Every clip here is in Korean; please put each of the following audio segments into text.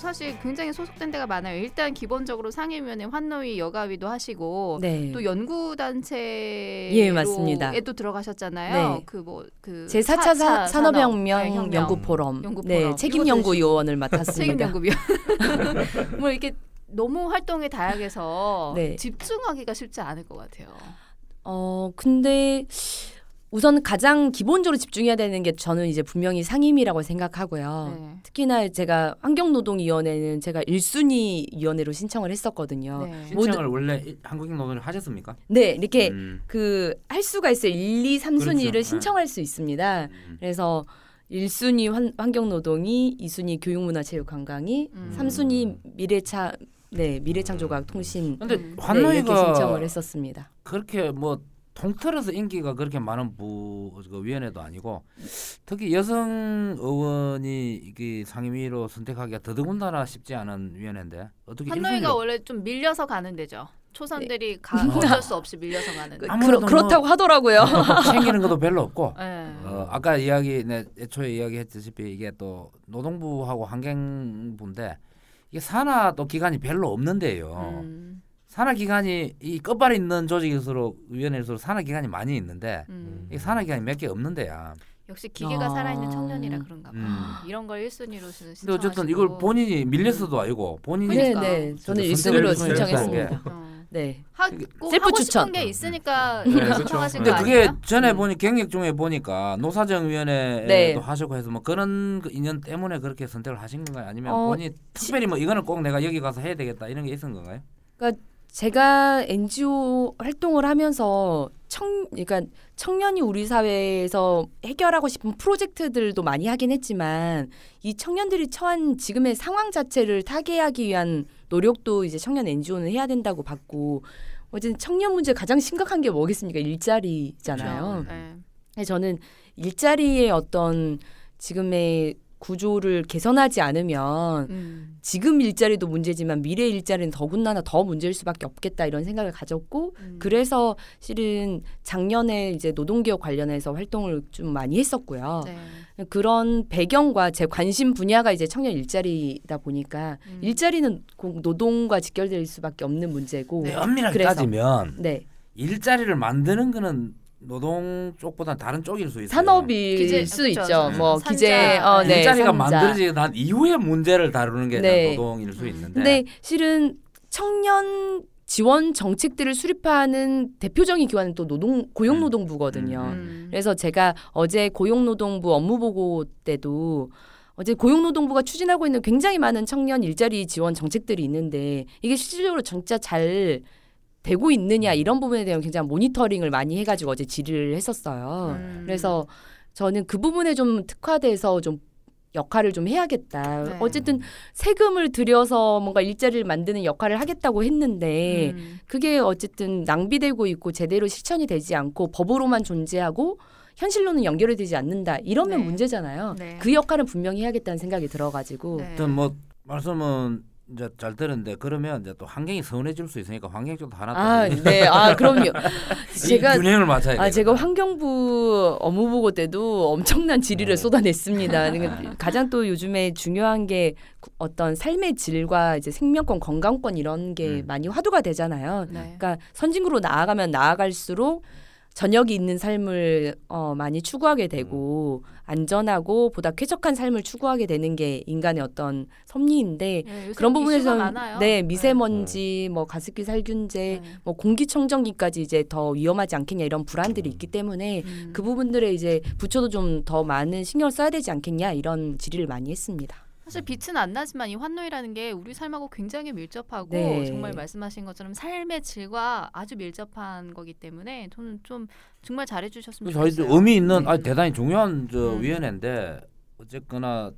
사실 굉장히 소속된 데가 많아요. 일단 기본적으로 상임위원회 환노위 여가위도 하시고 네. 또 연구 단체 예, 맞습니다. 에도 들어가셨잖아요. 네. 그 뭐그 제 4차 사, 산업혁명 네, 혁명. 연구 포럼, 네. 책임 연구. 요원을 맡았습니다. 책임 연구위원. 뭐 이렇게 너무 활동이 다양해서 네. 집중하기가 쉽지 않을 것 같아요. 어, 근데 우선 가장 기본적으로 집중해야 되는 게 저는 이제 분명히 상임이라고 생각하고요. 네. 특히나 제가 환경노동위원회는 제가 1순위 위원회로 신청을 했었거든요. 네. 신청을 원래 한국인노동을 하셨습니까? 네, 이렇게 음. 그할 수가 있어요. 1, 2, 3순위를 그렇죠. 신청할 수 있습니다. 음. 그래서 1순위 환, 환경노동이, 2순위 교육문화체육관광이, 음. 3순위 미래차 네 미래창조과학 통신 근데 음. 네, 신청을 했었습니다. 그렇게 뭐 통틀어서 인기가 그렇게 많은 부 그 위원회도 아니고 특히 여성 의원이 이게 상임위로 선택하기가 더더군다나 쉽지 않은 위원회인데 어떻게 일순위로- 원래 좀 밀려서 가는 데죠. 초선들이 가, 어쩔 수 없이 밀려서 가는. 그, 아무래도 그렇, 다고 하더라고요. 챙기는 것도 별로 없고 네. 어, 아까 이야기 내 애초에 이야기했다시피 이게 또 노동부하고 환경부인데 이게 산하 또 기관이 별로 없는데요. 음, 산하 기관이 이 끝발이 있는 조직일수록 위원회일수록 산하 기관이 많이 있는데 음. 이 산하 기관이 몇 개 없는데야. 역시 기계가 아. 살아있는 청년이라 그런가 봐. 음. 이런 걸 1순위로 쓰는 근데 어쨌든 이걸 본인이 밀려서도 아니고 본인이 네, 그러니까. 네, 저는 선택을 1순위로 해주는 신청했습니다. 어. 네, 하고 셀프 하고 추천. 싶은 게 있으니까 네, 그렇죠. 신청하신 근데 거 그게 아니에요? 전에 음. 보니 경력 중에 보니까 노사정위원회에도 네. 하시고 해서 뭐 그런 그 인연 때문에 그렇게 선택을 하신 건가요? 아니면 어, 본인 특별히 뭐 이거는 꼭 내가 여기 가서 해야 되겠다 이런 게 있은 건가요? 제가 NGO 활동을 하면서 청, 그러니까 청년이 우리 사회에서 해결하고 싶은 프로젝트들도 많이 하긴 했지만 이 청년들이 처한 지금의 상황 자체를 타개하기 위한 노력도 이제 청년 NGO는 해야 된다고 봤고 어쨌든 청년 문제 가장 심각한 게 뭐겠습니까? 일자리잖아요. 네. 그래서 저는 일자리의 어떤 지금의 구조를 개선하지 않으면 음. 지금 일자리도 문제지만 미래 일자리는 더군다나 더 문제일 수밖에 없겠다 이런 생각을 가졌고 음. 그래서 실은 작년에 이제 노동개혁 관련해서 활동을 좀 많이 했었고요. 네. 그런 배경과 제 관심 분야가 이제 청년 일자리다 보니까 음. 일자리는 꼭 노동과 직결될 수밖에 없는 문제고 네, 엄밀하게 그래서. 따지면 네 일자리를 만드는 거는 노동 쪽보다 다른 쪽일 수 있어요. 산업일 기재- 수 그렇죠. 있죠. 네. 뭐 산자. 기재 어, 네, 일자리가 산자. 만들어지고 난 이후의 문제를 다루는 게 네. 노동일 수 있는데 근데 실은 청년 지원 정책들을 수립하는 대표적인 기관은 또 노동 고용노동부거든요. 음. 그래서 제가 어제 고용노동부 업무 보고 때도 어제 고용노동부가 추진하고 있는 굉장히 많은 청년 일자리 지원 정책들이 있는데 이게 실질적으로 진짜 잘 되고 있느냐 이런 부분에 대한 굉장히 모니터링을 많이 해가지고 어제 질의를 했었어요. 음. 그래서 저는 그 부분에 좀 특화돼서 좀 역할을 좀 해야겠다. 네. 어쨌든 세금을 들여서 뭔가 일자리를 만드는 역할을 하겠다고 했는데 음. 그게 어쨌든 낭비되고 있고 제대로 실천이 되지 않고 법으로만 존재하고 현실로는 연결이 되지 않는다. 이러면 네. 문제잖아요. 네. 그 역할은 분명히 해야겠다는 생각이 들어가지고 네. 하여튼 뭐 말씀은 이제 잘 들었는데 그러면 이제 또 환경이 서운해질 수 있으니까 환경 쪽도 하나 또 아, 이- 네, 아 그럼요. 이 제가 균형을 맞춰야 돼. 아 제가 환경부 업무 보고 때도 엄청난 질의를 네. 쏟아냈습니다. 그러니까 가장 또 요즘에 중요한 게 구- 어떤 삶의 질과 이제 생명권, 건강권 이런 게 음. 많이 화두가 되잖아요. 네. 그러니까 선진국으로 나아가면 나아갈수록 저녁이 있는 삶을 어, 많이 추구하게 되고 안전하고 보다 쾌적한 삶을 추구하게 되는 게 인간의 어떤 섭리인데 네, 그런 부분에서는 많아요. 네 미세먼지 뭐 가습기 살균제 네. 뭐 공기청정기까지 이제 더 위험하지 않겠냐 이런 불안들이 있기 때문에 음. 그 부분들에 이제 부처도 좀 더 많은 신경을 써야 되지 않겠냐 이런 질의를 많이 했습니다. 사실 빛은 안 나지만 이 환노이라는 게 우리 삶하고 굉장히 밀접하고 네. 정말 말씀하신 것처럼 삶의 질과 아주 밀접한 거기 때문에 저는 좀 정말 잘해주셨으면 저희도 좋겠어요. 의미 있는 네. 아 대단히 중요한 저 음. 위원회인데 어쨌거나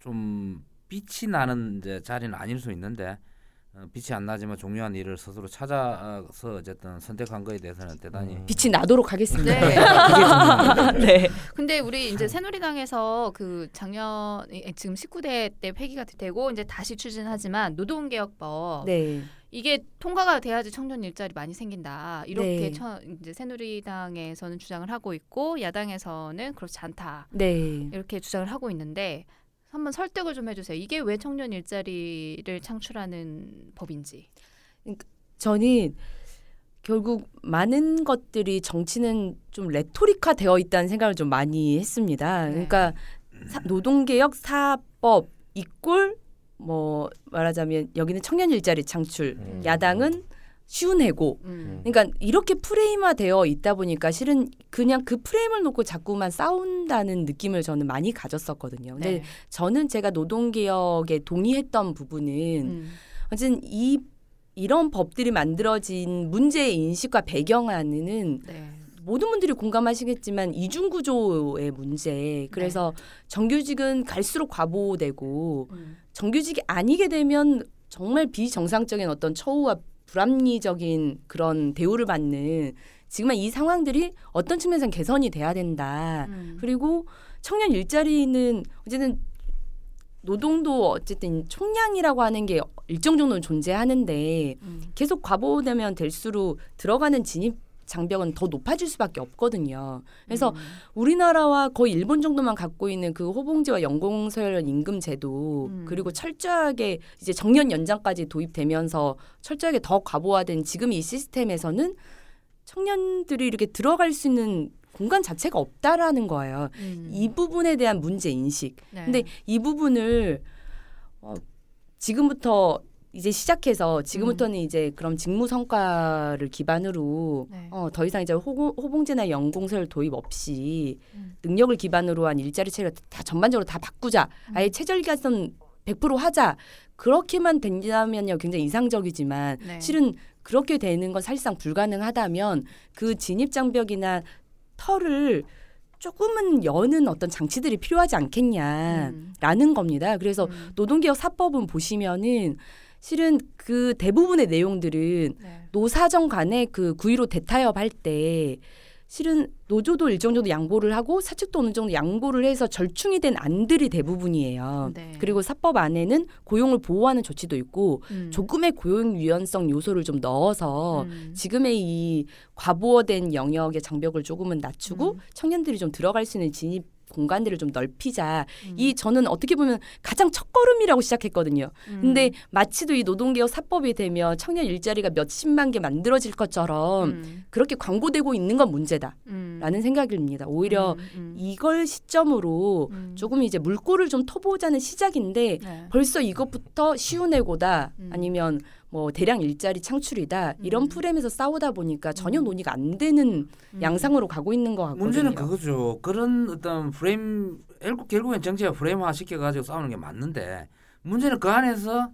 좀 빛이 나는 이제 자리는 아닐 수 있는데 어, 빛이 안 나지만 중요한 일을 스스로 찾아서 어쨌든 선택한 거에 대해서는 대단히 음. 빛이 나도록 하겠습니다. 네. 중요합니다. 네. 근데 우리 이제 새누리당에서 그 작년 에, 지금 19대 때 폐기가 되고 이제 다시 추진하지만 노동개혁법 네. 이게 통과가 돼야지 청년 일자리 많이 생긴다 이렇게 네. 처, 이제 새누리당에서는 주장을 하고 있고 야당에서는 그렇지 않다 네. 이렇게 주장을 하고 있는데 한번 설득을 좀 해주세요. 이게 왜 청년 일자리를 창출하는 법인지. 저는 결국 많은 것들이 정치는 좀 레토릭화 되어 있다는 생각을 좀 많이 했습니다. 네. 그러니까 사- 노동개혁 사법 이꼴 뭐 말하자면 여기는 청년 일자리 창출, 음. 야당은 쉬운 해고. 음. 그러니까 이렇게 프레임화 되어 있다 보니까 실은 그냥 그 프레임을 놓고 자꾸만 싸운다는 느낌을 저는 많이 가졌었거든요. 근데 네. 저는 제가 노동개혁에 동의했던 부분은 음. 어쨌든 이 이런 법들이 만들어진 문제의 인식과 배경 안에는 네. 모든 분들이 공감하시겠지만 이중 구조의 문제. 그래서 정규직은 갈수록 과보되고 음. 정규직이 아니게 되면 정말 비정상적인 어떤 처우와 불합리적인 그런 대우를 받는 지금 이 상황들이 어떤 측면에서 개선이 돼야 된다. 음. 그리고 청년 일자리는 어쨌든 노동도 어쨌든 총량이라고 하는 게 일정 정도는 존재하는데 음. 계속 과보되면 될수록 들어가는 진입 장벽은 더 높아질 수밖에 없거든요. 그래서 음. 우리나라와 거의 일본 정도만 갖고 있는 그 호봉제와 연공서열 임금 제도 음. 그리고 철저하게 이제 정년 연장까지 도입되면서 철저하게 더 과보화된 지금 이 시스템에서는 청년들이 이렇게 들어갈 수 있는 공간 자체가 없다라는 거예요. 음. 이 부분에 대한 문제 인식. 네. 근데 이 부분을 어, 지금부터 이제 시작해서 지금부터는 이제 그럼 직무 성과를 기반으로 네. 어, 더 이상 이제 호고, 호봉제나 연공설 도입 없이 음. 능력을 기반으로 한 일자리 체계를 다 전반적으로 다 바꾸자. 음. 아예 체절 개선 100% 하자. 그렇게만 된다면요 굉장히 이상적이지만 네. 실은 그렇게 되는 건 사실상 불가능하다면 그 진입 장벽이나 털을 조금은 여는 어떤 장치들이 필요하지 않겠냐라는 음. 겁니다. 그래서 음. 노동개혁 사법은 보시면은 실은 그 대부분의 내용들은 네. 노사정 간에 그 구의로 대타협할 때 실은 노조도 일정 정도 양보를 하고 사측도 어느 정도 양보를 해서 절충이 된 안들이 대부분이에요. 네. 그리고 사법 안에는 고용을 보호하는 조치도 있고 음. 조금의 고용 유연성 요소를 좀 넣어서 음. 지금의 이 과부하된 영역의 장벽을 조금은 낮추고 음. 청년들이 좀 들어갈 수 있는 진입 공간들을 좀 넓히자. 음. 이 저는 어떻게 보면 가장 첫걸음이라고 시작했거든요. 음. 근데 마치도 이 노동개혁 사법이 되면 청년 일자리가 몇십만 개 만들어질 것처럼 음. 그렇게 광고되고 있는 건 문제다 라는 음. 생각입니다. 오히려 음. 음. 이걸 시점으로 음. 조금 이제 물꼬를 좀 터보자는 시작인데 네. 벌써 이것부터 쉬운 해고다 음. 아니면 뭐 대량 일자리 창출이다 이런 음. 프레임에서 싸우다 보니까 전혀 음. 논의가 안 되는 음. 양상으로 가고 있는 것 같거든요. 문제는 그거죠. 그런 어떤 프레임 결국 결국엔 정치가 프레임화 시켜가지고 싸우는 게 맞는데 문제는 그 안에서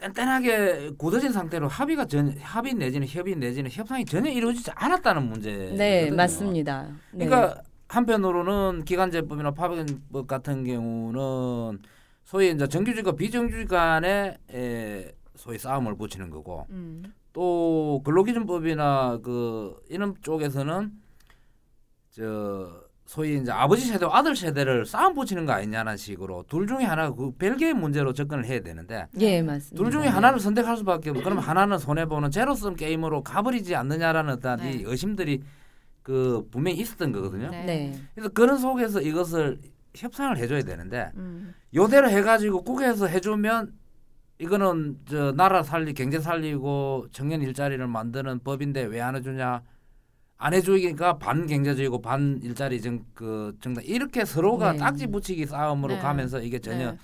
뗀뗀하게 굳어진 상태로 합의가 전 합의 내지는 협의 내지는 협상이 전혀 이루어지지 않았다는 문제. 네 맞습니다. 네. 그러니까 한편으로는 기간제법이나 파견법 같은 경우는 소위 이제 정규직과 비정규직 간에 에, 소위 싸움을 붙이는 거고 음. 또 근로기준법이나 그 이런 쪽에서는 저 소위 이제 아버지 세대와 아들 세대를 싸움 붙이는 거 아니냐는 식으로 둘 중에 하나 그 별개의 문제로 접근을 해야 되는데 예 맞습니다. 둘 중에 네. 하나를 선택할 수밖에 없고 그럼 하나는 손해 보는 제로섬 게임으로 가버리지 않느냐라는 어떤 네. 이 의심들이 그 분명히 있었던 거거든요. 네. 네. 그래서 그런 속에서 이것을 협상을 해줘야 되는데 음. 요대로 해가지고 국회에서 해주면 이거는 저 나라 살리 경제 살리고 청년 일자리를 만드는 법인데 왜 안 해주냐 안 해주니까 반 경제적이고 반 일자리 정그 정당 이렇게 서로가 네. 딱지 붙이기 싸움으로 네. 가면서 이게 전혀 네.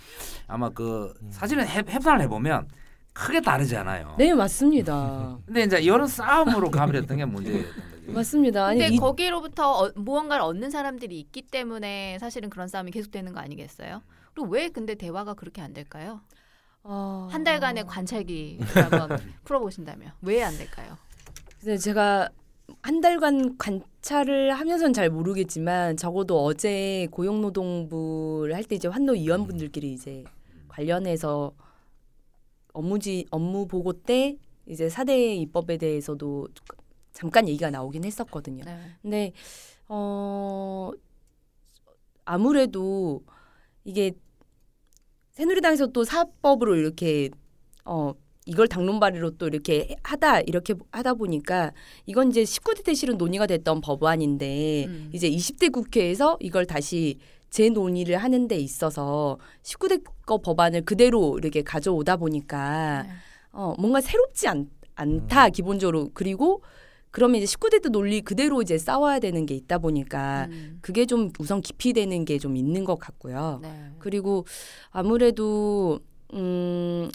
아마 그 사실은 협, 협상을 해보면 크게 다르지 않아요. 네 맞습니다. 근데 이제 이런 싸움으로 가버렸던 게 문제였던 거죠. 맞습니다. 아니 근데 이, 거기로부터 어, 무언가를 얻는 사람들이 있기 때문에 사실은 그런 싸움이 계속되는 거 아니겠어요? 그리고 왜 근데 대화가 그렇게 안 될까요? 어... 한 달간의 관찰기 한번 풀어보신다면 왜 안 될까요? 근데 제가 한 달간 관찰을 하면서는 잘 모르겠지만 적어도 어제 고용노동부를 할 때 이제 환노 위원분들끼리 이제 관련해서 업무지 업무 보고 때 이제 사대 입법에 대해서도 잠깐 얘기가 나오긴 했었거든요. 네. 근데 어 아무래도 이게 새누리당에서 또 사법으로 이렇게 어 이걸 당론발의로 또 이렇게 하다 이렇게 하다 보니까 이건 이제 19대 때 실은 논의가 됐던 법안인데 음. 이제 20대 국회에서 이걸 다시 재논의를 하는 데 있어서 19대 거 법안을 그대로 이렇게 가져오다 보니까 네. 어, 뭔가 새롭지 않, 않다 기본적으로 그리고 그러면 이제 19대 때 논리 그대로 이제 싸워야 되는 게 있다 보니까 음. 그게 좀 우선 깊이 되는 게 좀 있는 것 같고요. 네. 그리고 아무래도 음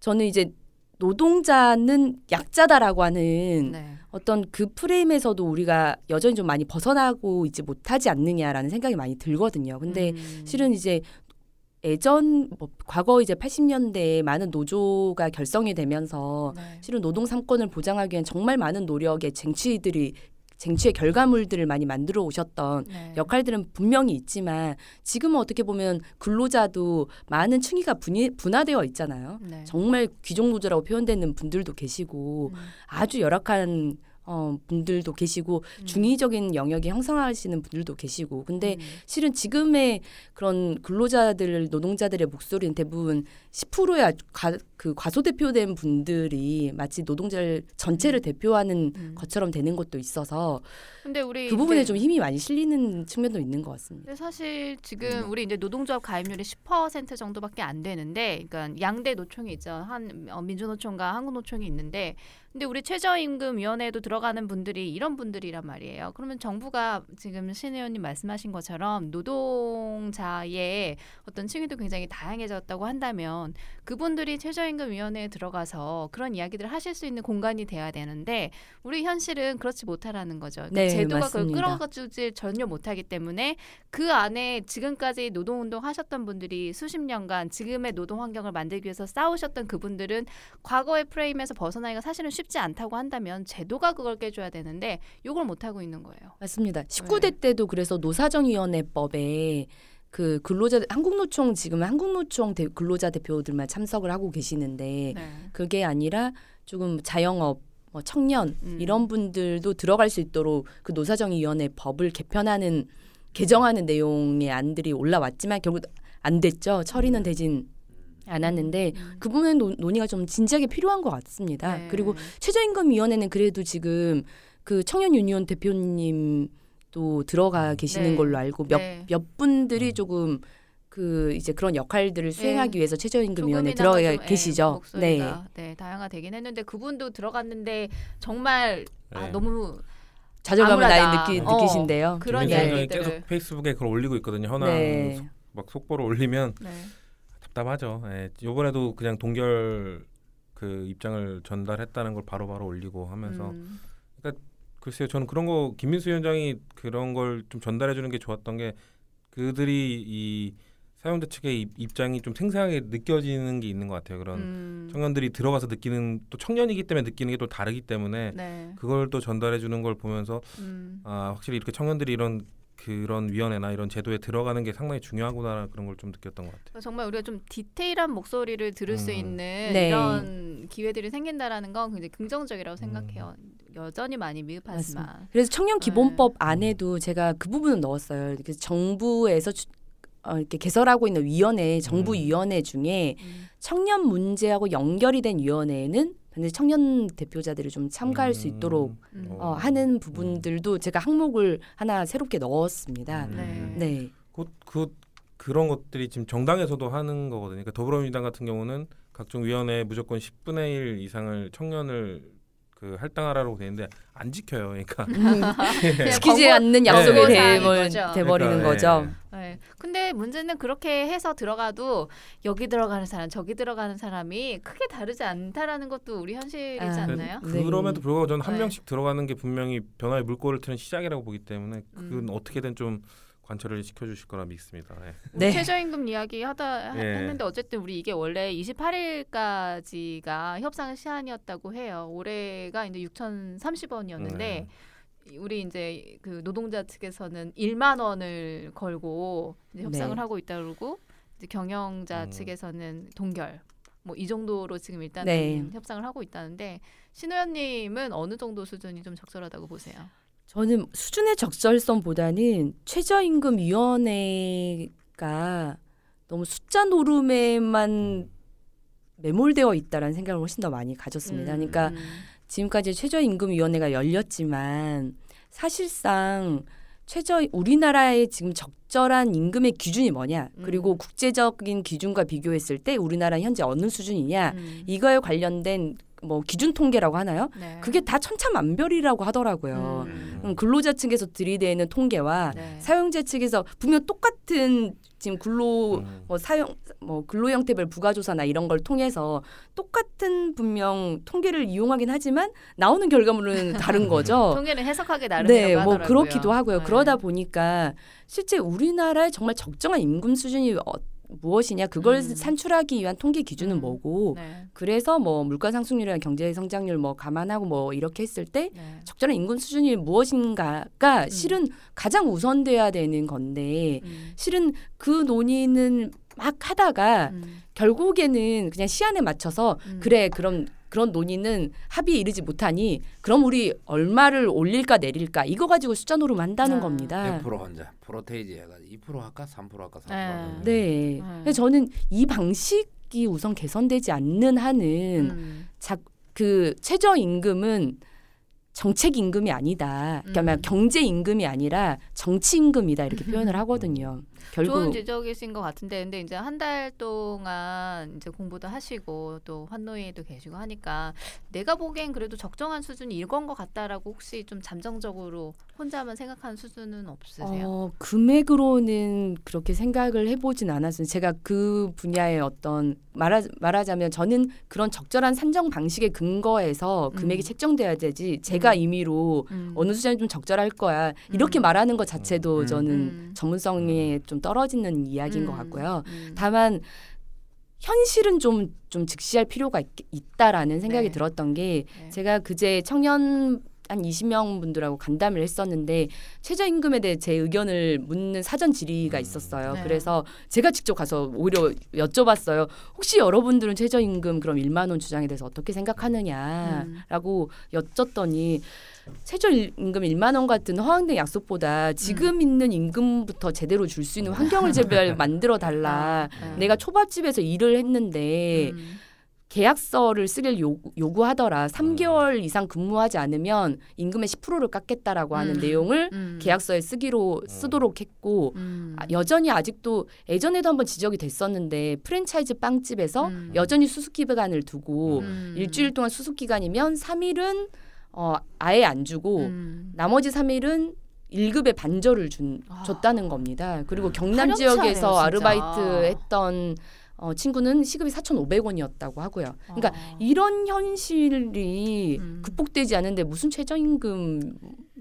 저는 이제 노동자는 약자다라고 하는 네. 어떤 그 프레임에서도 우리가 여전히 좀 많이 벗어나고 있지 못하지 않느냐라는 생각이 많이 들거든요. 근데 음. 실은 이제 예전 뭐 과거 이제 80년대에 많은 노조가 결성이 되면서 네. 실은 노동 삼권을 보장하기 위한 정말 많은 노력의 쟁취들이 쟁취의 결과물들을 많이 만들어 오셨던 네. 역할들은 분명히 있지만 지금은 어떻게 보면 근로자도 많은 층위가 분이, 분화되어 있잖아요. 네. 정말 귀족 노조라고 표현되는 분들도 계시고 음. 아주 열악한 어, 분들도 계시고 음. 중의적인 영역에 형성하시는 분들도 계시고 근데 음. 실은 지금의 그런 근로자들 노동자들의 목소리는 대부분 10%야 과, 그 과소대표된 분들이 마치 노동자를 전체를 대표하는 음. 것처럼 되는 것도 있어서 근데 우리 그 부분에 좀 힘이 많이 실리는 측면도 있는 것 같습니다. 근데 사실 지금 음. 우리 이제 노동조합 가입률이 10% 정도밖에 안 되는데, 그러니까 양대 노총이 있죠. 한 어, 민주노총과 한국노총이 있는데, 근데 우리 최저임금위원회에도 들어가는 분들이 이런 분들이란 말이에요. 그러면 정부가 지금 신 의원님 말씀하신 것처럼 노동자의 어떤 층위도 굉장히 다양해졌다고 한다면 그분들이 최저임금위원회에 들어가서 그런 이야기들을 하실 수 있는 공간이 돼야 되는데 우리 현실은 그렇지 못하라는 거죠. 그러니까 네, 제도가 그걸 맞습니다. 끌어가주질 전혀 못하기 때문에 그 안에 지금까지 노동운동 하셨던 분들이 수십 년간 지금의 노동 환경을 만들기 위해서 싸우셨던 그분들은 과거의 프레임에서 벗어나기가 사실은 쉽지 않다고 한다면 제도가 그걸 깨줘야 되는데 이걸 못하고 있는 거예요. 맞습니다. 19대 때도 그래서 노사정위원회법에 그 근로자 한국노총 지금 한국노총 대, 근로자 대표들만 참석을 하고 계시는데 네. 그게 아니라 조금 자영업 뭐 청년 음. 이런 분들도 들어갈 수 있도록 그 노사정위원회 법을 개편하는 개정하는 내용의 안들이 올라왔지만 결국 안 됐죠. 처리는 되진 않았는데 음. 그 부분은 논- 논의가 좀 진지하게 필요한 것 같습니다. 네. 그리고 최저임금위원회는 그래도 지금 그 청년 유니온 대표님 도 들어가 계시는 네. 걸로 알고 몇, 네. 몇 분들이 조금 그 이제 그런 역할들을 수행하기 위해서 최저임금위원회 들어가 좀, 예, 계시죠. 네. 목소리가 네. 다양화되긴 했는데 그분도 들어갔는데 정말 아, 네. 너무 좌절감을 많이 암울하다. 느끼, 어, 느끼신데요. 그런 네. 이야기들을 계속 페이스북에 그걸 올리고 있거든요. 현황 네. 속- 막 속보를 올리면 네. 답답하죠. 예. 이번에도 그냥 동결 그 입장을 전달했다는 걸 바로바로 올리고 하면서 음. 글쎄요 저는 그런 거 김민수 위원장이 그런 걸 좀 전달해 주는 게 좋았던 게 그들이 이 사용자 측의 입- 입장이 좀 생생하게 느껴지는 게 있는 것 같아요. 그런 음. 청년들이 들어가서 느끼는 또 청년이기 때문에 느끼는 게 또 다르기 때문에 네. 그걸 또 전달해 주는 걸 보면서 음. 아 확실히 이렇게 청년들이 이런 그런 위원회나 이런 제도에 들어가는 게 상당히 중요하구나 그런 걸 좀 느꼈던 것 같아요. 정말 우리가 좀 디테일한 목소리를 들을 수 음. 있는 네. 이런 기회들이 생긴다라는 건 굉장히 긍정적이라고 음. 생각해요. 여전히 많이 미흡하지만. 그래서 청년 기본법 네. 안에도 제가 그 부분은 넣었어요. 정부에서 주- 어, 이렇게 개설하고 있는 위원회, 정부 음. 위원회 중에 음. 청년 문제하고 연결이 된 위원회에는 반드시 청년 대표자들이 좀 참가할 수 있도록 음. 어, 하는 부분들도 제가 항목을 하나 새롭게 넣었습니다. 네. 네. 그, 그 그런 것들이 지금 정당에서도 하는 거거든요. 그러니까 더불어민주당 같은 경우는 각종 위원회에 무조건 10분의 1 이상을 청년을 그 할당하라고 돼 있는데 안 지켜요. 그러니까 그냥 지키지 않는 약속이 권고 사항인 돼버- 거죠. 돼버리는 그러니까, 거죠. 예. 네. 근데 문제는 그렇게 해서 들어가도 여기 들어가는 사람, 저기 들어가는 사람이 크게 다르지 않다라는 것도 우리 현실이지 아, 않나요? 네. 그럼에도 불구하고 저는 한 네. 명씩 들어가는 게 분명히 변화의 물꼬를 트는 시작이라고 보기 때문에 그건 음. 어떻게든 좀 관철을 시켜주실 거라 믿습니다. 예. 네. 최저임금 이야기 하다 하- 예. 했는데 어쨌든 우리 이게 원래 28일까지가 협상 시한이었다고 해요. 올해가 이제 6,030원이었는데 네. 우리 이제 그 노동자 측에서는 1만 원을 걸고 이제 협상을 네. 하고 있다 그러고 이제 경영자 음. 측에서는 동결 뭐 이 정도로 지금 일단은 네. 협상을 하고 있다는데 신 의원님은 어느 정도 수준이 좀 적절하다고 보세요? 저는 수준의 적절성보다는 최저임금 위원회가 너무 숫자 노름에만 매몰되어 있다라는 생각을 훨씬 더 많이 가졌습니다. 음, 그러니까 음. 지금까지 최저임금위원회가 열렸지만 사실상 최저 우리나라의 지금 적절한 임금의 기준이 뭐냐 그리고 음. 국제적인 기준과 비교했을 때 우리나라 현재 어느 수준이냐 음. 이거에 관련된 뭐 기준 통계라고 하나요? 네. 그게 다 천차만별이라고 하더라고요. 음. 음, 근로자 측에서 들이대는 통계와 네. 사용자 측에서 분명 똑같은 지금 근로 음. 뭐 사용 뭐 근로 형태별 부가조사나 이런 걸 통해서 똑같은 분명 통계를 이용하긴 하지만 나오는 결과물은 다른 거죠. 통계는 해석하기 나름이라고 네, 뭐 하더라고요. 그렇기도 하고요. 네. 그러다 보니까 실제 우리나라의 정말 적정한 임금 수준이 어, 무엇이냐 그걸 음. 산출하기 위한 통계 기준은 음. 뭐고 네. 그래서 뭐 물가 상승률이나 경제 성장률 뭐 감안하고 뭐 이렇게 했을 때 네. 적절한 임금 수준이 무엇인가가 실은 가장 우선돼야 되는 건데 음. 실은 그 논의는 막 하다가 음. 결국에는 그냥 시한에 맞춰서 음. 그래 그럼 그런 논의는 합의에 이르지 못하니 그럼 우리 얼마를 올릴까 내릴까 이거 가지고 숫자 노름 한다는 아. 겁니다. 100% 혼자 프로테이지 해가지고 2% 할까 3% 할까 3% 네. 할까. 네. 음. 그래서 저는 이 방식이 우선 개선되지 않는 한은 음. 자, 그 최저 임금은 정책 임금이 아니다. 그러니까 음. 경제 임금이 아니라 정치 임금이다 이렇게 표현을 하거든요. 좋은 결국 지적이신 것 같은데 근데 이제 한 달 동안 이제 공부도 하시고 또 환노위에도 계시고 하니까 내가 보기엔 그래도 적정한 수준이 이건 것 같다라고 혹시 좀 잠정적으로 혼자만 생각하는 수준은 없으세요? 어, 금액으로는 그렇게 생각을 해보진 않았어요. 제가 그 분야의 어떤 말하, 말하자면 저는 그런 적절한 산정 방식에 근거해서 금액이 음. 책정돼야 되지 제가 음. 임의로 음. 어느 수준이 좀 적절할 거야 이렇게 음. 말하는 것 자체도 음. 저는 음. 전문성에 좀 떨어지는 이야기인 것 음. 같고요. 음. 다만 현실은 좀 좀 직시할 필요가 있, 다라는 생각이 네. 들었던 게 네. 제가 그제 청년 한 20명 분들하고 간담을 했었는데 최저임금에 대해 제 의견을 묻는 사전 질의가 음. 있었어요. 네. 그래서 제가 직접 가서 오히려 여쭤봤어요. 혹시 여러분들은 최저임금 그럼 1만 원 주장에 대해서 어떻게 생각하느냐라고 여쭸더니 최저임금 1만 원 같은 허황된 약속보다 지금 있는 임금부터 제대로 줄 수 있는 환경을 제발 만들어 달라. 아, 내가 초밥집에서 일을 했는데 음. 계약서를 쓰길 요, 요구 하더라. 3개월 이상 근무하지 않으면 임금의 10%를 깎겠다라고 하는 음. 내용을 음. 계약서에 쓰기로 쓰도록 했고 음. 아, 여전히 아직도 예전에도 한번 지적이 됐었는데 프랜차이즈 빵집에서 음. 여전히 수습 기간을 두고 음. 일주일 동안 수습 기간이면 3일은 어, 아예 안 주고 음. 나머지 3일은 1급의 반절을 준, 아. 줬다는 겁니다. 그리고 경남 파렴치하네요, 지역에서. 아르바이트 했던 어, 친구는 시급이 4,500원이었다고 하고요. 그러니까 아. 이런 현실이 음. 극복되지 않는데 무슨 최저임금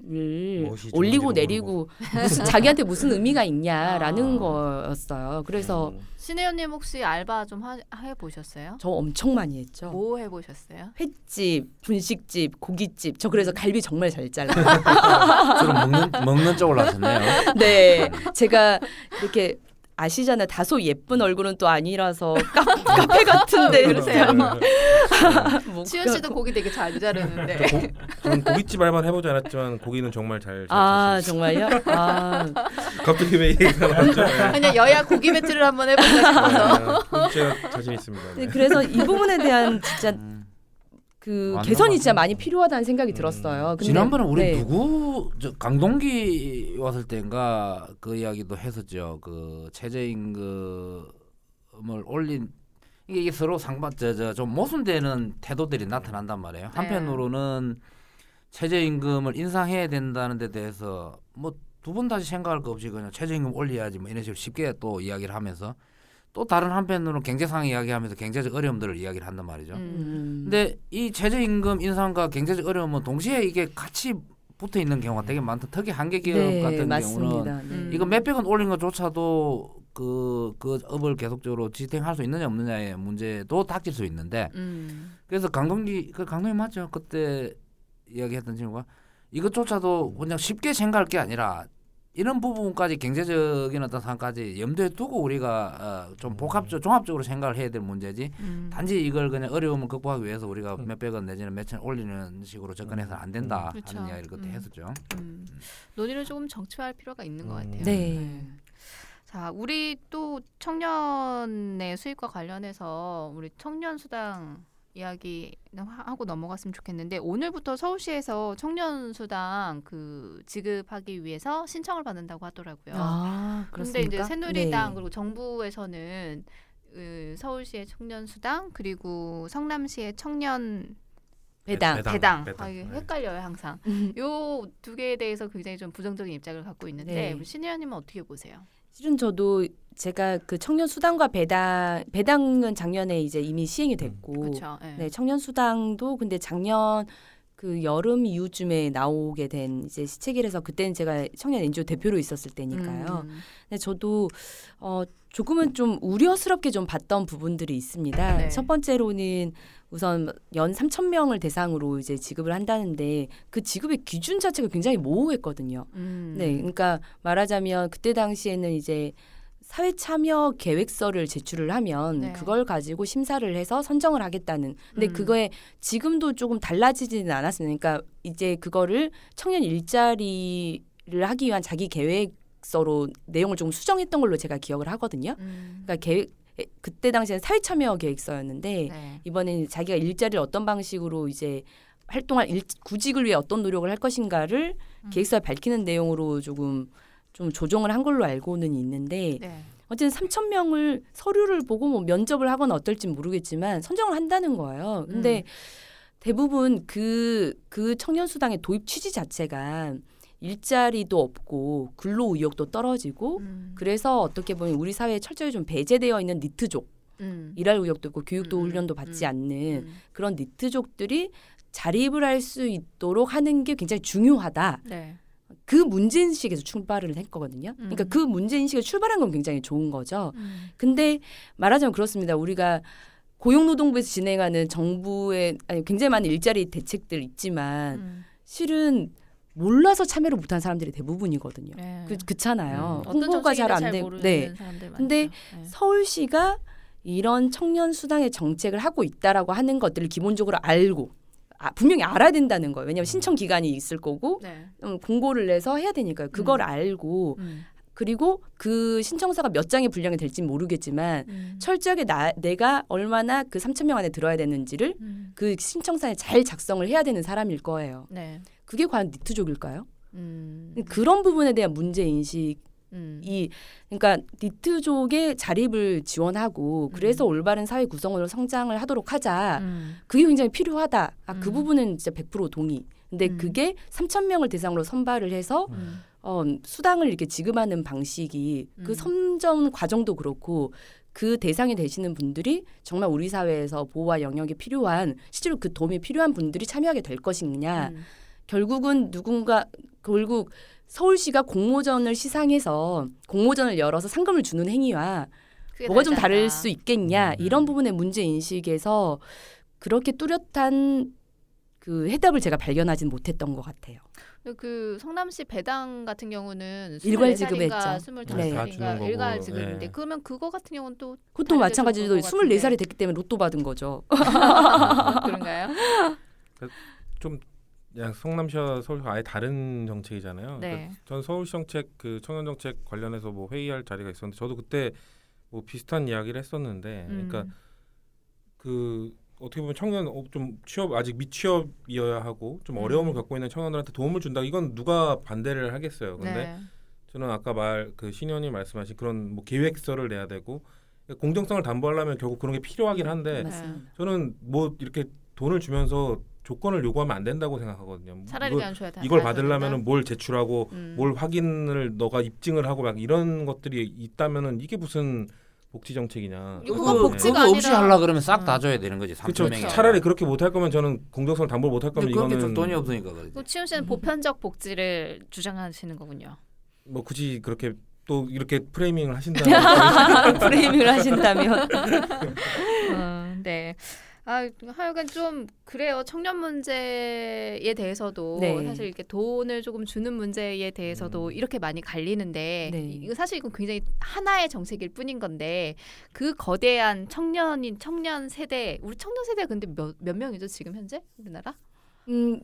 을 무엇이 올리고 내리고 무슨 자기한테 무슨 의미가 있냐라는 아. 거였어요. 그래서 음. 신혜연님 혹시 알바 좀 해 보셨어요? 저 엄청 많이 했죠. 뭐 해 보셨어요? 횟집, 분식집, 고깃집. 저 그래서 갈비 정말 잘 잘라요. 주로 먹는 먹는 쪽으로 하셨네요. 네, 제가 이렇게 아시잖아요. 다소 예쁜 얼굴은 또 아니라서 카, 카페 같은데 왜 그러세요? 뭐 치현 씨도 고기 되게 잘 자르는데. 고, 저는 고깃집 알바는 해보지 않았지만 고기는 정말 잘. 잘 아. 정말요? 아 갑자기 왜 얘기가 나왔죠? 네. 그냥 여야 고기 배틀을 한번 해보자 싶어서. 아, 제가 자신 있습니다. 네, 그래서 이 부분에 대한 진짜 음. 그 개선이 것 진짜. 많이 필요하다는 생각이 음. 들었어요. 지난번에 우리 네. 누구 저 강동기 왔을 때인가 그 이야기도 했었죠. 그 최저임금을 올린 이게, 이게 서로 상반 저저좀 모순되는 태도들이 나타난단 말이에요. 한편으로는 최저임금을 인상해야 된다는 데 대해서 뭐 두 번 다시 생각할 거 없이 그냥 최저임금 올려야지 뭐 이런 식으로 쉽게 또 이야기를 하면서 또 다른 한편으로는 경제 상황 이야기하면서 경제적 어려움들을 이야기를 한단 말이죠. 음. 음. 근데 이 최저임금 인상과 경제적 어려움은 동시에 이게 같이 붙어 있는 경우가 되게 많다. 특히 한계 기업 네, 같은 경우는 맞습니다. 네. 음. 이거 몇백 원 올린 것조차도 그, 그 업을 계속적으로 지탱할 수 있느냐 없느냐의 문제도 닥칠 수 있는데 음. 그래서 강동기 그 강동기 맞죠? 그때 이야기했던 친구가 이것조차도 그냥 쉽게 생각할 게 아니라 이런 부분까지 경제적인 어떤 상까지 염두에 두고 우리가 어, 좀 복합적 종합적으로 생각을 해야 될 문제지 음. 단지 이걸 그냥 어려움을 극복하기 위해서 우리가 몇백 원 내지는 몇천 원 올리는 식으로 접근해서는 안 된다 음. 그렇죠. 하는 이야기를 그때 음. 했었죠. 음. 논의를 조금 정치화할 필요가 있는 것 음. 같아요. 네. 자, 우리 또 청년의 수입과 관련해서 우리 청년 수당 이야기 하고 넘어갔으면 좋겠는데 오늘부터 서울시에서 청년 수당 그 지급하기 위해서 신청을 받는다고 하더라고요. 아, 근데 그렇습니까? 이제 새누리당 네. 그리고 정부에서는 그 서울시의 청년 수당 그리고 성남시의 청년 배당. 배당. 대당, 배당. 아, 이게 네. 헷갈려요 항상. 요 두 개에 대해서 굉장히 좀 부정적인 입장을 갖고 있는데 네. 우리 신 의원님은 어떻게 보세요? 실은 저도 제가 그 청년 수당과 배당 배당은 작년에 이제 이미 시행이 됐고 그렇죠. 예. 네, 청년 수당도 근데 작년 그 여름 이후쯤에 나오게 된 이제 시책이라서 그때는 제가 청년 NGO 대표로 있었을 때니까요. 음. 근데 저도 어 조금은 좀 우려스럽게 좀 봤던 부분들이 있습니다. 네. 첫 번째로는 우선 연 3천 명을 대상으로 이제 지급을 한다는데 그 지급의 기준 자체가 굉장히 모호했거든요. 음. 네, 그러니까 말하자면 그때 당시에는 이제 사회 참여 계획서를 제출을 하면 네. 그걸 가지고 심사를 해서 선정을 하겠다는. 근데 음. 그거에 지금도 조금 달라지지는 않았습니다. 그러니까 이제 그거를 청년 일자리를 하기 위한 자기 계획서로 내용을 조금 수정했던 걸로 제가 기억을 하거든요. 음. 그러니까 계획 그때 당시에는 사회 참여 계획서였는데 네. 이번에는 자기가 일자리를 어떤 방식으로 이제 활동할 일, 구직을 위해 어떤 노력을 할 것인가를 음. 계획서에 밝히는 내용으로 조금 좀 조정을 한 걸로 알고는 있는데 네. 어쨌든 3천 명을 서류를 보고 뭐 면접을 하거나 어떨지 모르겠지만 선정을 한다는 거예요. 근데 음. 대부분 그그 청년 수당의 도입 취지 자체가 일자리도 없고 근로 의욕도 떨어지고 음. 그래서 어떻게 보면 우리 사회에 철저히 좀 배제되어 있는 니트족 음. 일할 의욕도 있고 교육도 음, 훈련도 받지 음, 않는 음. 그런 니트족들이 자립을 할 수 있도록 하는 게 굉장히 중요하다. 네. 그 문제인식에서 출발을 했거든요. 그러니까 음. 그 문제인식에 출발한 건 굉장히 좋은 거죠. 음. 근데 말하자면 그렇습니다. 우리가 고용노동부에서 진행하는 정부의 아니 굉장히 많은 일자리 대책들 있지만 음. 실은 몰라서 참여를 못한 사람들이 대부분이거든요. 네. 그 그렇잖아요. 음. 홍보가 잘 안. 모르는 네. 근데 네. 서울시가 이런 청년 수당의 정책을 하고 있다라고 하는 것들을 기본적으로 알고 아, 분명히 알아야 된다는 거예요. 왜냐하면 신청 기간이 있을 거고 네. 음, 공고를 내서 해야 되니까요. 그걸 알고 음. 그리고 그 신청서가 몇 장의 분량이 될지는 모르겠지만 음. 철저하게 나, 내가 얼마나 그 3천 명 안에 들어야 되는지를 음. 그 신청서에 잘 작성을 해야 되는 사람일 거예요. 네. 그게 과연 니트족일까요? 음. 그런 부분에 대한 문제 인식이 음. 그러니까 니트족의 자립을 지원하고 그래서 음. 올바른 사회 구성원으로 성장을 하도록 하자. 음. 그게 굉장히 필요하다. 아, 그 음. 부분은 진짜 100% 동의. 근데 음. 그게 3천 명을 대상으로 선발을 해서 음. 어, 수당을 이렇게 지급하는 방식이 음. 그 선정 과정도 그렇고 그 대상이 되시는 분들이 정말 우리 사회에서 보호와 영역이 필요한 실제로 그 도움이 필요한 분들이 참여하게 될 것이냐 음. 결국은 누군가 결국 서울시가 공모전을 시상해서 공모전을 열어서 상금을 주는 행위와 뭐가 좀 다를. 수 있겠냐 음. 이런 부분의 문제 인식에서 그렇게 뚜렷한 그 해답을 제가 발견하진 못했던 것 같아요. 그 성남시 배당 같은 경우는 일괄 24살인가 지급했죠. 25살인가 네. 일괄 지급인데 네. 그러면 그거 같은 경우는 또 그것도 마찬가지로 같은데. 24살이 됐기 때문에 로또 받은 거죠. 그런가요? 좀 그냥 성남시와 서울시 아예 다른 정책이잖아요. 네. 그러니까 전 서울시 정책 그 청년 정책 관련해서 뭐 회의할 자리가 있었는데 저도 그때 뭐 비슷한 이야기를 했었는데 그러니까 음. 그 어떻게 보면 청년 어, 좀 취업 아직 미취업이어야 하고 좀 어려움을 음. 겪고 있는 청년들한테 도움을 준다 이건 누가 반대를 하겠어요. 근데 네. 저는 아까 말 그 신현이 말씀하신 그런 뭐 계획서를 내야 되고 공정성을 담보하려면 결국 그런 게 필요하긴 한데 맞습니다. 저는 뭐 이렇게 돈을 주면서 조건을 요구하면 안 된다고 생각하거든요. 차라리 이걸, 줘야 돼. 이걸 받으려면은 뭘 제출하고 음. 뭘 확인을 너가 입증을 하고 막 이런 것들이 있다면은 이게 무슨 복지 정책이냐. 그거, 복지가 그거 없이 아니라- 하려 그러면 싹다 음. 줘야 되는 거지. 그렇죠. 3천 명이. 차라리 그렇게 못 할 거면 저는 공정성을 담보를 못 할 거면 근데 그렇게 이거는 좀 돈이 없으니까 그러지. 또 치훈 씨는 보편적 복지를 주장하시는 거군요. 뭐 굳이 그렇게 또 이렇게 프레이밍을 하신다면 프레이밍을 하신다면 음, 네. 아, 하여간 좀 그래요. 청년 문제에 대해서도 네. 사실 이렇게 돈을 조금 주는 문제에 대해서도 음. 이렇게 많이 갈리는데 네. 이- 이거 사실 이건 굉장히 하나의 정책일 뿐인 건데 그 거대한 청년인 청년 세대 우리 청년 세대 근데 몇, 몇 명이죠 지금 현재 우리나라? 음,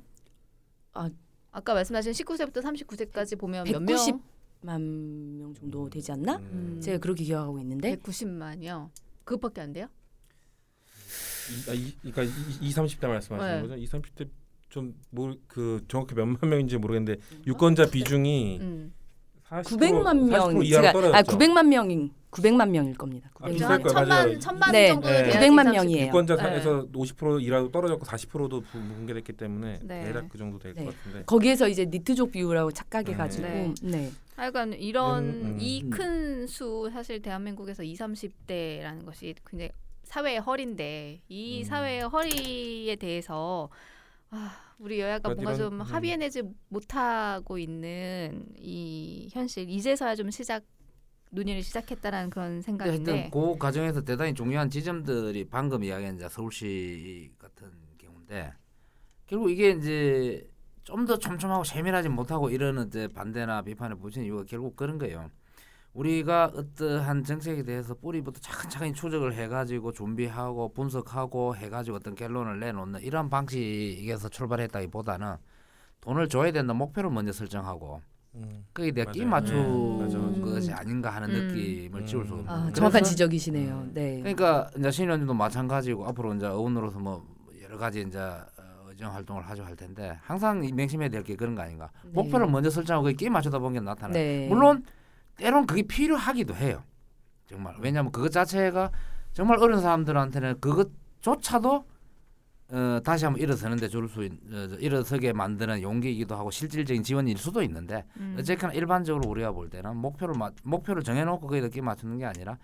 아까 말씀하신 19세부터 39세까지 보면 몇190 명? 만명 정도 되지 않나? 음. 제가 그렇게 기억하고 있는데 190만이요. 그것밖에 안 돼요? 아, 이, 그러니까 2, 30대 말씀하시는 네. 거죠? 2, 30대 좀뭐그 정확히 몇만 명인지 모르겠는데 유권자 비중이 음. 40% 900만 명40% 이하로 제가 떨어졌죠. 아 900만 명인 900만 명일 겁니다. 아, 900만 비쌀 한 거예요. 천만 맞아요. 천만 네. 정도 네. 돼야지 900만 30. 명이에요. 유권자에서 50% 이라도 떨어졌고 40%도 붕괴됐기 때문에 네. 대략 그 정도 될것 네. 같은데. 거기에서 이제 니트족 비율하고 착각해가지고 네. 네. 하여간 이런 음, 음. 이큰 수 사실 대한민국에서 20, 30대라는 것이 굉장히 사회의 허리인데 이 음. 사회의 허리에 대해서 아, 우리 여야가 뭔가 이런- 좀 음. 합의해내지 못하고 있는 이 현실 이제서야 좀 시작 논의를 시작했다라는 그런 근데 생각인데 하여튼 그 과정에서 대단히 중요한 지점들이 방금 이야기한 이제 서울시 같은 경우인데 결국 이게 이제 좀 더 촘촘하고 세밀하지 못하고 이러는 이제 반대나 비판을 보시는 이유가 결국 그런 거예요. 우리가 어떠한 정책에 대해서 뿌리부터 차근차근 추적을 해가지고 준비하고 분석하고 해가지고 어떤 결론을 내놓는 이런 방식에서 출발했다기보다는 돈을 줘야 된다 목표를 먼저 설정하고 음. 거기에 대해 끼. 맞춘 네. 것이 아닌가 하는 음. 느낌을 지울 수가 음. 없는 아. 정확한 지적이시네요. 네. 그러니까 이제 신의원님도 마찬가지고 앞으로 이제 의원으로서 뭐 여러 가지 이제 어, 의정 활동을 하죠 할 텐데 항상 이 명심해야 될 게 그런 거 아닌가. 네. 목표를 먼저 설정하고 끼 맞추다 보면 나타나요. 네. 물론 때론 그게 필요하기도 해요. 정말 왜냐하면 그것 자체가 정말 어려운 사람들한테는 그것조차도 어, 다시 한번 일어서는데 줄수 있, 어, 저, 일어서게 만드는 용기이기도 하고 실질적인 지원일 수도 있는데 음. 어쨌거나 일반적으로 우리가 볼 때는 목표를 마, 목표를 정해놓고 거기에 끼 맞추는 게 아니라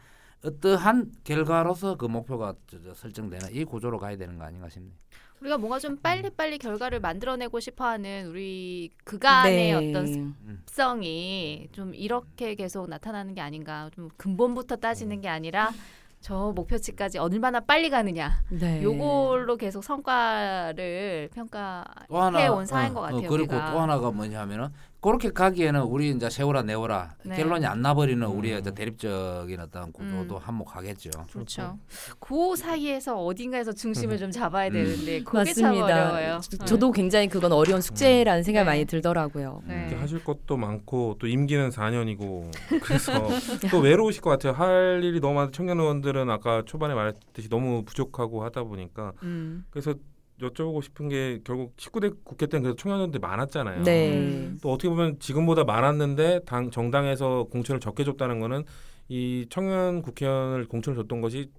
어떠한 결과로서 그 목표가 저, 저, 설정되는 이 구조로 가야 되는 거 아닌가 싶네요. 우리가 뭔가 좀 빨리빨리 결과를 만들어내고 싶어하는 우리 그간의 어떤 음. 습성이 좀 이렇게 계속 나타나는 게 아닌가. 좀 근본부터 따지는 게 아니라 저 목표치까지 얼마나 빨리 가느냐. 네. 요걸로 계속 성과를 평가해 온 사회인 것 같아요, 그리고 우리가. 또 하나가 뭐냐면은 그렇게 가기에는 우리 이제 세워라 내워라 네. 결론이 안 나버리는 음. 우리의 이제 대립적인 어떤 구조도 음. 한몫하겠죠. 그렇죠. 그 사이에서 어딘가에서 중심을 좀 잡아야 되는데 그게 참 맞습니다. 어려워요. 저- 저도 굉장히 그건 어려운 숙제라는 생각이 네. 많이 들더라고요. 네. 이렇게 하실 것도 많고 또 임기는 4년이고 그래서 또 외로우실 것 같아요. 할 일이 너무 많은 청년 의원들은 아까 초반에 말했듯이 너무 부족하고 하다 보니까 음. 그래서 여쭤보고 싶은 게 결국 19대 국회 때는 그래도 청년 의원들이 많았잖아요. 네. 음. 또 어떻게 보면 지금보다 많았는데 당 정당에서 공천을 적게 줬다는 거는 이 청년 국회의원을 공천을 줬던 것이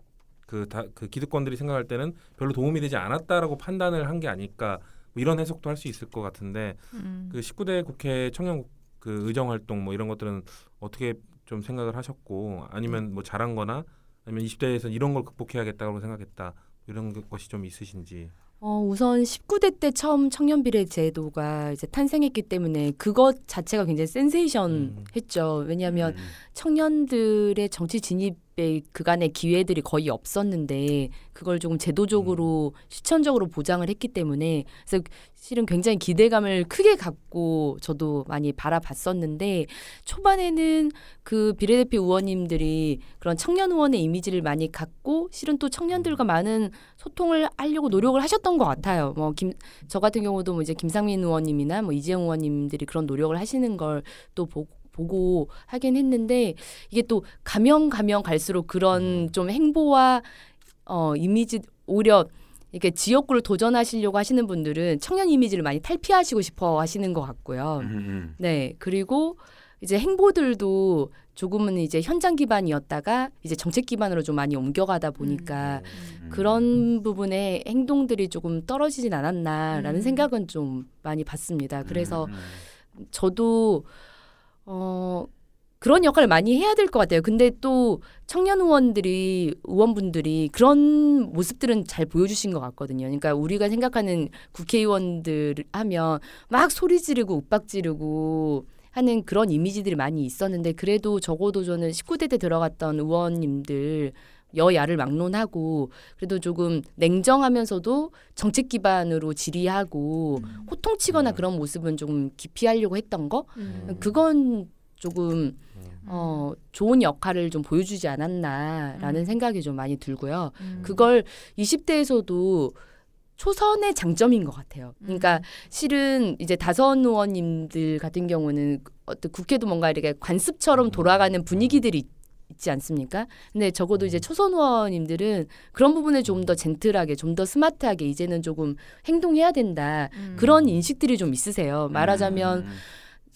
그, 다, 그 기득권들이 생각할 때는 별로 도움이 되지 않았다라고 판단을 한 게 아닐까 뭐 이런 해석도 할 수 있을 것 같은데 음. 그 19대 국회 청년 그 의정 활동 뭐 이런 것들은 어떻게 좀 생각을 하셨고 아니면 뭐 잘한 거나 아니면 20대에서 이런 걸 극복해야겠다고 생각했다 이런 것이 좀 있으신지 어, 우선 19대 때 처음 청년 비례 제도가 이제 탄생했기 때문에 그것 자체가 굉장히 센세이션했죠. 왜냐하면 음. 청년들의 정치 진입 의 그간의 기회들이 거의 없었는데 그걸 조금 제도적으로 실천적으로 보장을 했기 때문에 그래서 실은 굉장히 기대감을 크게 갖고 저도 많이 바라봤었는데 초반에는 그 비례대표 의원님들이 그런 청년 의원의 이미지를 많이 갖고 실은 또 청년들과 많은 소통을 하려고 노력을 하셨던 것 같아요. 뭐 김 저 같은 경우도 뭐 이제 김상민 의원님이나 뭐 이재용 의원님들이 그런 노력을 하시는 걸 또 보고 보고 하긴 했는데 이게 또 가면 가면 갈수록 그런 좀 행보와 어 이미지 오히려 이렇게 지역구를 도전하시려고 하시는 분들은 청년 이미지를 많이 탈피하시고 싶어 하시는 것 같고요. 음, 음. 네. 그리고 이제 행보들도 조금은 이제 현장 기반이었다가 이제 정책 기반으로 좀 많이 옮겨가다 보니까 음. 그런 부분의 행동들이 조금 떨어지진 않았나라는 음. 생각은 좀 많이 받습니다. 그래서 음, 음. 저도 어 그런 역할을 많이 해야 될 것 같아요. 근데 또 청년 의원들이 의원분들이 그런 모습들은 잘 보여주신 것 같거든요. 그러니까 우리가 생각하는 국회의원들 하면 막 소리 지르고 윽박 지르고 하는 그런 이미지들이 많이 있었는데 그래도 적어도 저는 19대 때 들어갔던 의원님들 여야를 막론하고 그래도 조금 냉정하면서도 정책 기반으로 질의하고 호통치거나 음. 그런 모습은 조금 기피하려고 했던 거 음. 그건 조금 음. 어 좋은 역할을 좀 보여주지 않았나라는 음. 생각이 좀 많이 들고요. 음. 그걸 20대에서도 초선의 장점인 것 같아요. 그러니까 음. 실은 이제 다선 의원님들 같은 경우는 어떤 국회도 뭔가 이렇게 관습처럼 음. 돌아가는 분위기들이 있지 않습니까? 근데 적어도 이제 초선 의원님들은 그런 부분에 좀 더 젠틀하게, 좀 더 스마트하게 이제는 조금 행동해야 된다. 음. 그런 인식들이 좀 있으세요. 말하자면 음.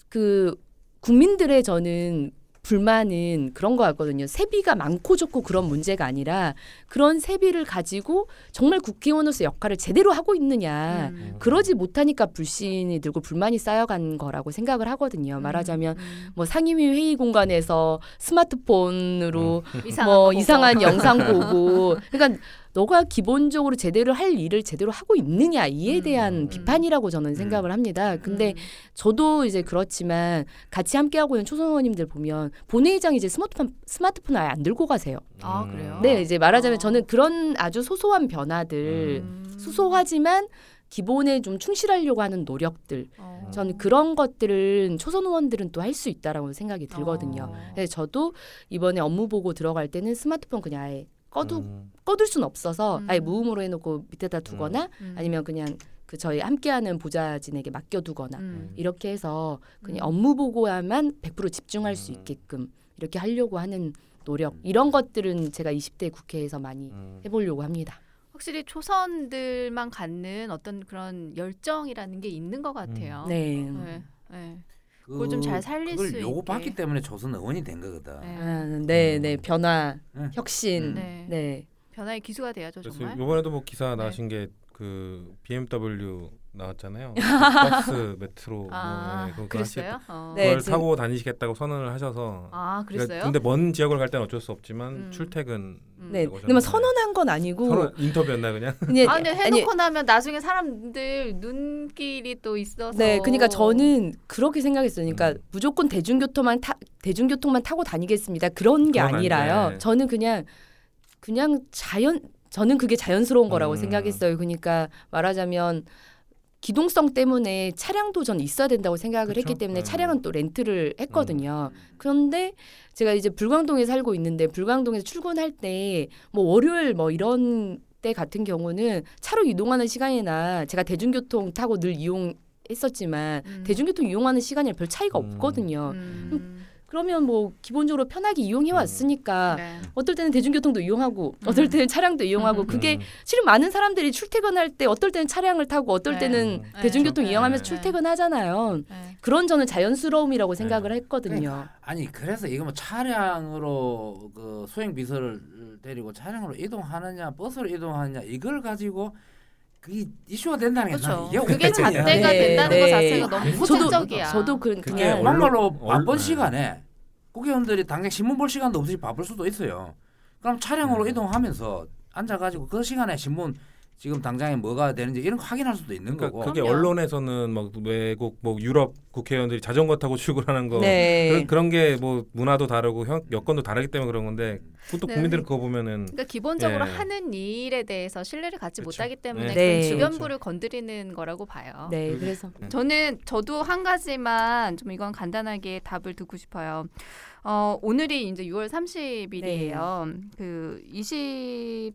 그 국민들의 저는 불만은 그런 것 같거든요. 세비가 많고 적고 그런 문제가 아니라 그런 세비를 가지고 정말 국회의원으로서 역할을 제대로 하고 있느냐. 음. 그러지 못하니까 불신이 들고 불만이 쌓여간 거라고 생각을 하거든요. 말하자면 음. 뭐 상임위 회의 공간에서 스마트폰으로 이상한 뭐 거. 이상한 영상 보고 그러니까 너가 기본적으로 제대로 할 일을 제대로 하고 있느냐 이에 음, 대한 음. 비판이라고 저는 생각을 합니다. 근데 음. 저도 이제 그렇지만 같이 함께 하고 있는 초선 의원님들 보면 본회의장 이제 스마트폰 스마트폰 아예 안 들고 가세요. 아, 그래요? 네, 이제 말하자면 어. 저는 그런 아주 소소한 변화들 음. 소소하지만 기본에 좀 충실하려고 하는 노력들 어. 저는 그런 것들은 초선 의원들은 또 할 수 있다라고 생각이 들거든요. 어. 네, 저도 이번에 업무 보고 들어갈 때는 스마트폰 그냥 아예 꺼두 음. 꺼둘 수는 없어서 음. 아예 무음으로 해놓고 밑에다 두거나 음. 아니면 그냥 그 저희 함께하는 보좌진에게 맡겨두거나 음. 이렇게 해서 그냥 음. 업무 보고야만 100% 집중할 수 음. 있게끔 이렇게 하려고 하는 노력 음. 이런 것들은 제가 20대 국회에서 많이 음. 해보려고 합니다. 확실히 초선들만 갖는 어떤 그런 열정이라는 게 있는 것 같아요. 네. 네. 네. 그걸 좀 잘 살릴 그걸 수 요구받기 있게. 때문에 조선 의원이 된 거거든. 네. 아, 네, 네, 변화, 네. 혁신, 음. 네. 네, 변화의 기수가 돼야죠 그래서 정말. 이번에도 뭐 네. 기사 나신 게 그 BMW 나왔잖아요. 버스, 메트로 아, 뭐, 네, 그랬어요? 어. 네, 그걸 지금- 타고 다니시겠다고 선언을 하셔서 아, 그러니까 그랬어요? 근데 먼 지역을 갈 때는 어쩔 수 없지만 음. 출퇴근 음. 네. 근데 뭐 선언한 건 아니고 선언 인터뷰였나 그냥? 그냥 아, 근데 아니, 해놓고 나면 나중에 사람들 눈길이 또 있어서. 네, 그러니까 저는 그렇게 생각했어요. 그러니까 음. 무조건 대중교통만 타 대중교통만 타고 다니겠습니다. 그런 게 아니라요. 아닌데. 저는 그냥 그냥 자연 저는 그게 자연스러운 거라고 음. 생각했어요. 그러니까 말하자면 기동성 때문에 차량도 저는 있어야 된다고 생각을 그쵸? 했기 때문에 음. 차량은 또 렌트를 했거든요. 음. 그런데 제가 이제 불광동에 살고 있는데 불광동에서 출근할 때 뭐 월요일 뭐 이런 때 같은 경우는 차로 이동하는 시간이나 제가 대중교통 타고 늘 이용 했었지만 음. 대중교통 이용하는 시간이 별 차이가 음. 없거든요. 음. 그러면 뭐 기본적으로 편하게 이용해 왔으니까 네. 어떨 때는 대중교통도 이용하고 음. 어떨 때는 차량도 이용하고 음. 그게 음. 실은 많은 사람들이 출퇴근할 때 어떨 때는 차량을 타고 어떨 네. 때는 네. 대중교통 네. 이용하면서 네. 출퇴근하잖아요. 네. 그런 저는 자연스러움이라고 생각을 네. 했거든요. 아니 그래서 이거 뭐 차량으로 그 소형 비서를 데리고 차량으로 이동하느냐 버스로 이동하느냐 이걸 가지고 그게 이슈가 된다는 게 그렇죠. 그게. 잣대가 네, 된다는 네. 것 자체가 너무 저도- 포괄적이야. 저도 그 그게 그냥 얼- 막말로 얼- 바쁜 네. 시간에 국회의원들이 당장 신문 볼 시간도 없이 바쁠 수도 있어요. 그럼 차량으로 음. 이동하면서 앉아가지고 그 시간에 신문 지금 당장에 뭐가 되는지 이런 거 확인할 수도 있는 그러니까 거고. 그게 그럼요. 언론에서는 막 외국 뭐 유럽 국회의원들이 자전거 타고 출근하는 거 네. 그, 런게 뭐 문화도 다르고 형, 여건도 다르기 때문에 그런 건데 그것도 네. 국민들은 그거 보면은 그러니까 기본적으로 예. 하는 일에 대해서 신뢰를 갖지 그쵸. 못하기 때문에 네. 그 네. 주변부를 건드리는 거라고 봐요. 네, 그래서 저는 저도 한 가지만 좀 이건 간단하게 답을 듣고 싶어요. 어, 오늘이 이제 6월 30일이에요. 그 20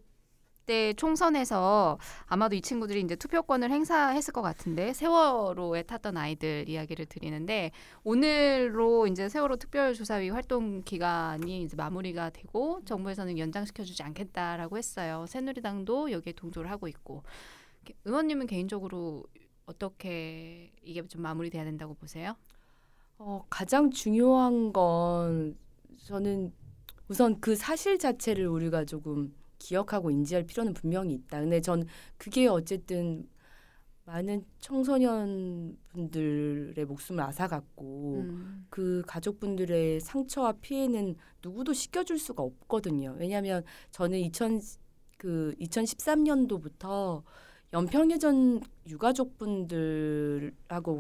대 총선에서 아마도 이 친구들이 이제 투표권을 행사했을 것 같은데 세월호에 탔던 아이들 이야기를 드리는데 오늘로 이제 세월호 특별조사위 활동 기간이 이제 마무리가 되고 정부에서는 연장시켜주지 않겠다라고 했어요. 새누리당도 여기에 동조를 하고 있고 의원님은 개인적으로 어떻게 이게 좀 마무리돼야 된다고 보세요? 어, 가장 중요한 건 저는 우선 그 사실 자체를 우리가 조금 기억하고 인지할 필요는 분명히 있다. 근데 전 그게 어쨌든 많은 청소년 분들의 목숨을 앗아갔고 음. 그 가족분들의 상처와 피해는 누구도 씻겨줄 수가 없거든요. 왜냐하면 저는 2000, 그 2013년도부터 연평해전 유가족분들하고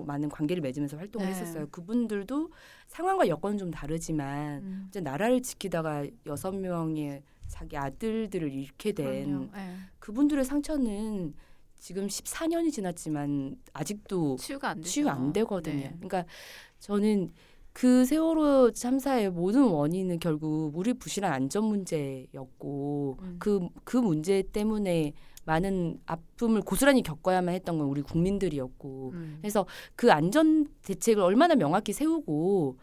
많은 관계를 맺으면서 활동을 네. 했었어요. 그분들도 상황과 여건은 좀 다르지만 음. 이제 나라를 지키다가 여섯 명의 자기 아들들을 잃게 된. 예. 그분들의 상처는 지금 14년이 지났지만 아직도 치유가 안. 치유 안 되거든요. 네. 그러니까 저는 그 세월호 참사의 모든 원인은 결국 우리 부실한 안전 문제였고 음. 그그 문제 때문에 많은 아픔을 고스란히 겪어야만 했던 건 우리 국민들이었고 음. 그래서 그 안전 대책을 얼마나 명확히 세우고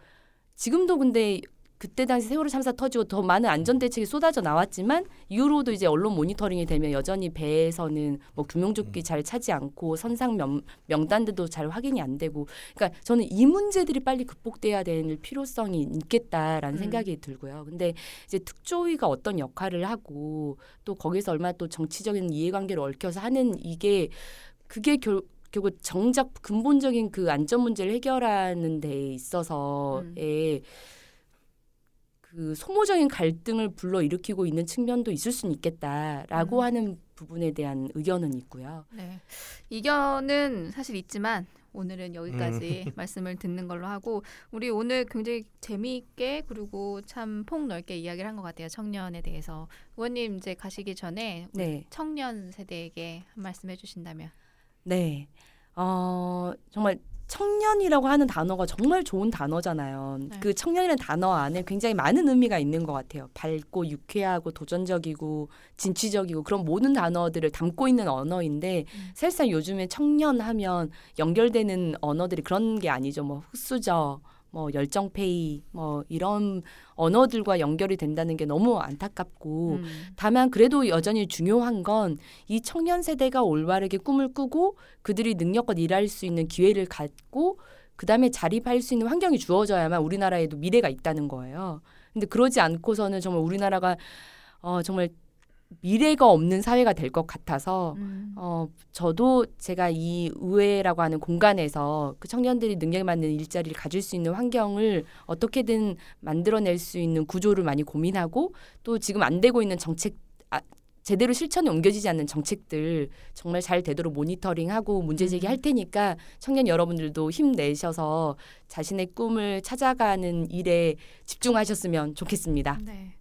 지금도 근데 그때 당시 세월호 참사 터지고 더 많은 안전 대책이 쏟아져 나왔지만 이후로도 이제 언론 모니터링이 되면 여전히 배에서는 뭐 구명조끼 잘 차지 않고 선상 명, 명단들도 잘 확인이 안 되고 그러니까 저는 이 문제들이 빨리 극복돼야 될 필요성이 있겠다라는 음. 생각이 들고요. 근데 이제 특조위가 어떤 역할을 하고 또 거기서 얼마나 또 정치적인 이해관계를 얽혀서 하는 이게 그게 결 결국 정작 근본적인 그 안전 문제를 해결하는 데 있어서의 그 소모적인 갈등을 불러 일으키고 있는 측면도 있을 수는 있겠다라고 음. 하는 부분에 대한 의견은 있고요. 네. 이견은 사실 있지만 오늘은 여기까지 말씀을 듣는 걸로 하고 우리 오늘 굉장히 재미있게 그리고 참 폭넓게 이야기를 한 것 같아요 청년에 대해서 의원님 이제 가시기 전에 우리 네. 청년 세대에게 한 말씀 해주신다면 네. 어, 정말 청년이라고 하는 단어가 정말 좋은 단어잖아요. 네. 그 청년이라는 단어 안에 굉장히 많은 의미가 있는 것 같아요. 밝고 유쾌하고 도전적이고 진취적이고 그런 모든 단어들을 담고 있는 언어인데 음. 사실상 요즘에 청년 하면 연결되는 언어들이 그런 게 아니죠. 뭐 흑수저, 뭐 열정페이, 뭐 이런 언어들과 연결이 된다는 게 너무 안타깝고 음. 다만 그래도 여전히 중요한 건 이 청년 세대가 올바르게 꿈을 꾸고 그들이 능력껏 일할 수 있는 기회를 갖고 그다음에 자립할 수 있는 환경이 주어져야만 우리나라에도 미래가 있다는 거예요. 근데 그러지 않고서는 정말 우리나라가 어 정말 미래가 없는 사회가 될 것 같아서 음. 어 저도 제가 이 의회라고 하는 공간에서 그 청년들이 능력 맞는 일자리를 가질 수 있는 환경을 어떻게든 만들어낼 수 있는 구조를 많이 고민하고 또 지금 안 되고 있는 정책 아, 제대로 실천에 옮겨지지 않는 정책들 정말 잘 되도록 모니터링하고 문제 제기할 테니까 청년 여러분들도 힘내셔서 자신의 꿈을 찾아가는 일에 집중하셨으면 좋겠습니다. 네.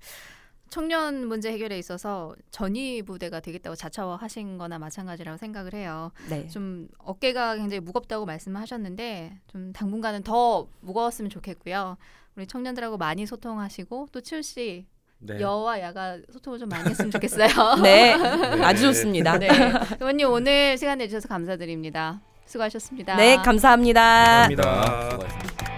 청년 문제 해결에 있어서 전위 부대가 되겠다고 자처하신 거나 마찬가지라고 생각을 해요. 네. 좀 어깨가 굉장히 무겁다고 말씀하셨는데 좀 당분간은 더 무거웠으면 좋겠고요. 우리 청년들하고 많이 소통하시고 또 치우 씨 네. 여와 야가 소통을 좀 많이 했으면 좋겠어요. 네. 아주 좋습니다. 네. 의원님 오늘 시간 내주셔서 감사드립니다. 수고하셨습니다. 네, 감사합니다. 감사합니다. 수고하셨습니다.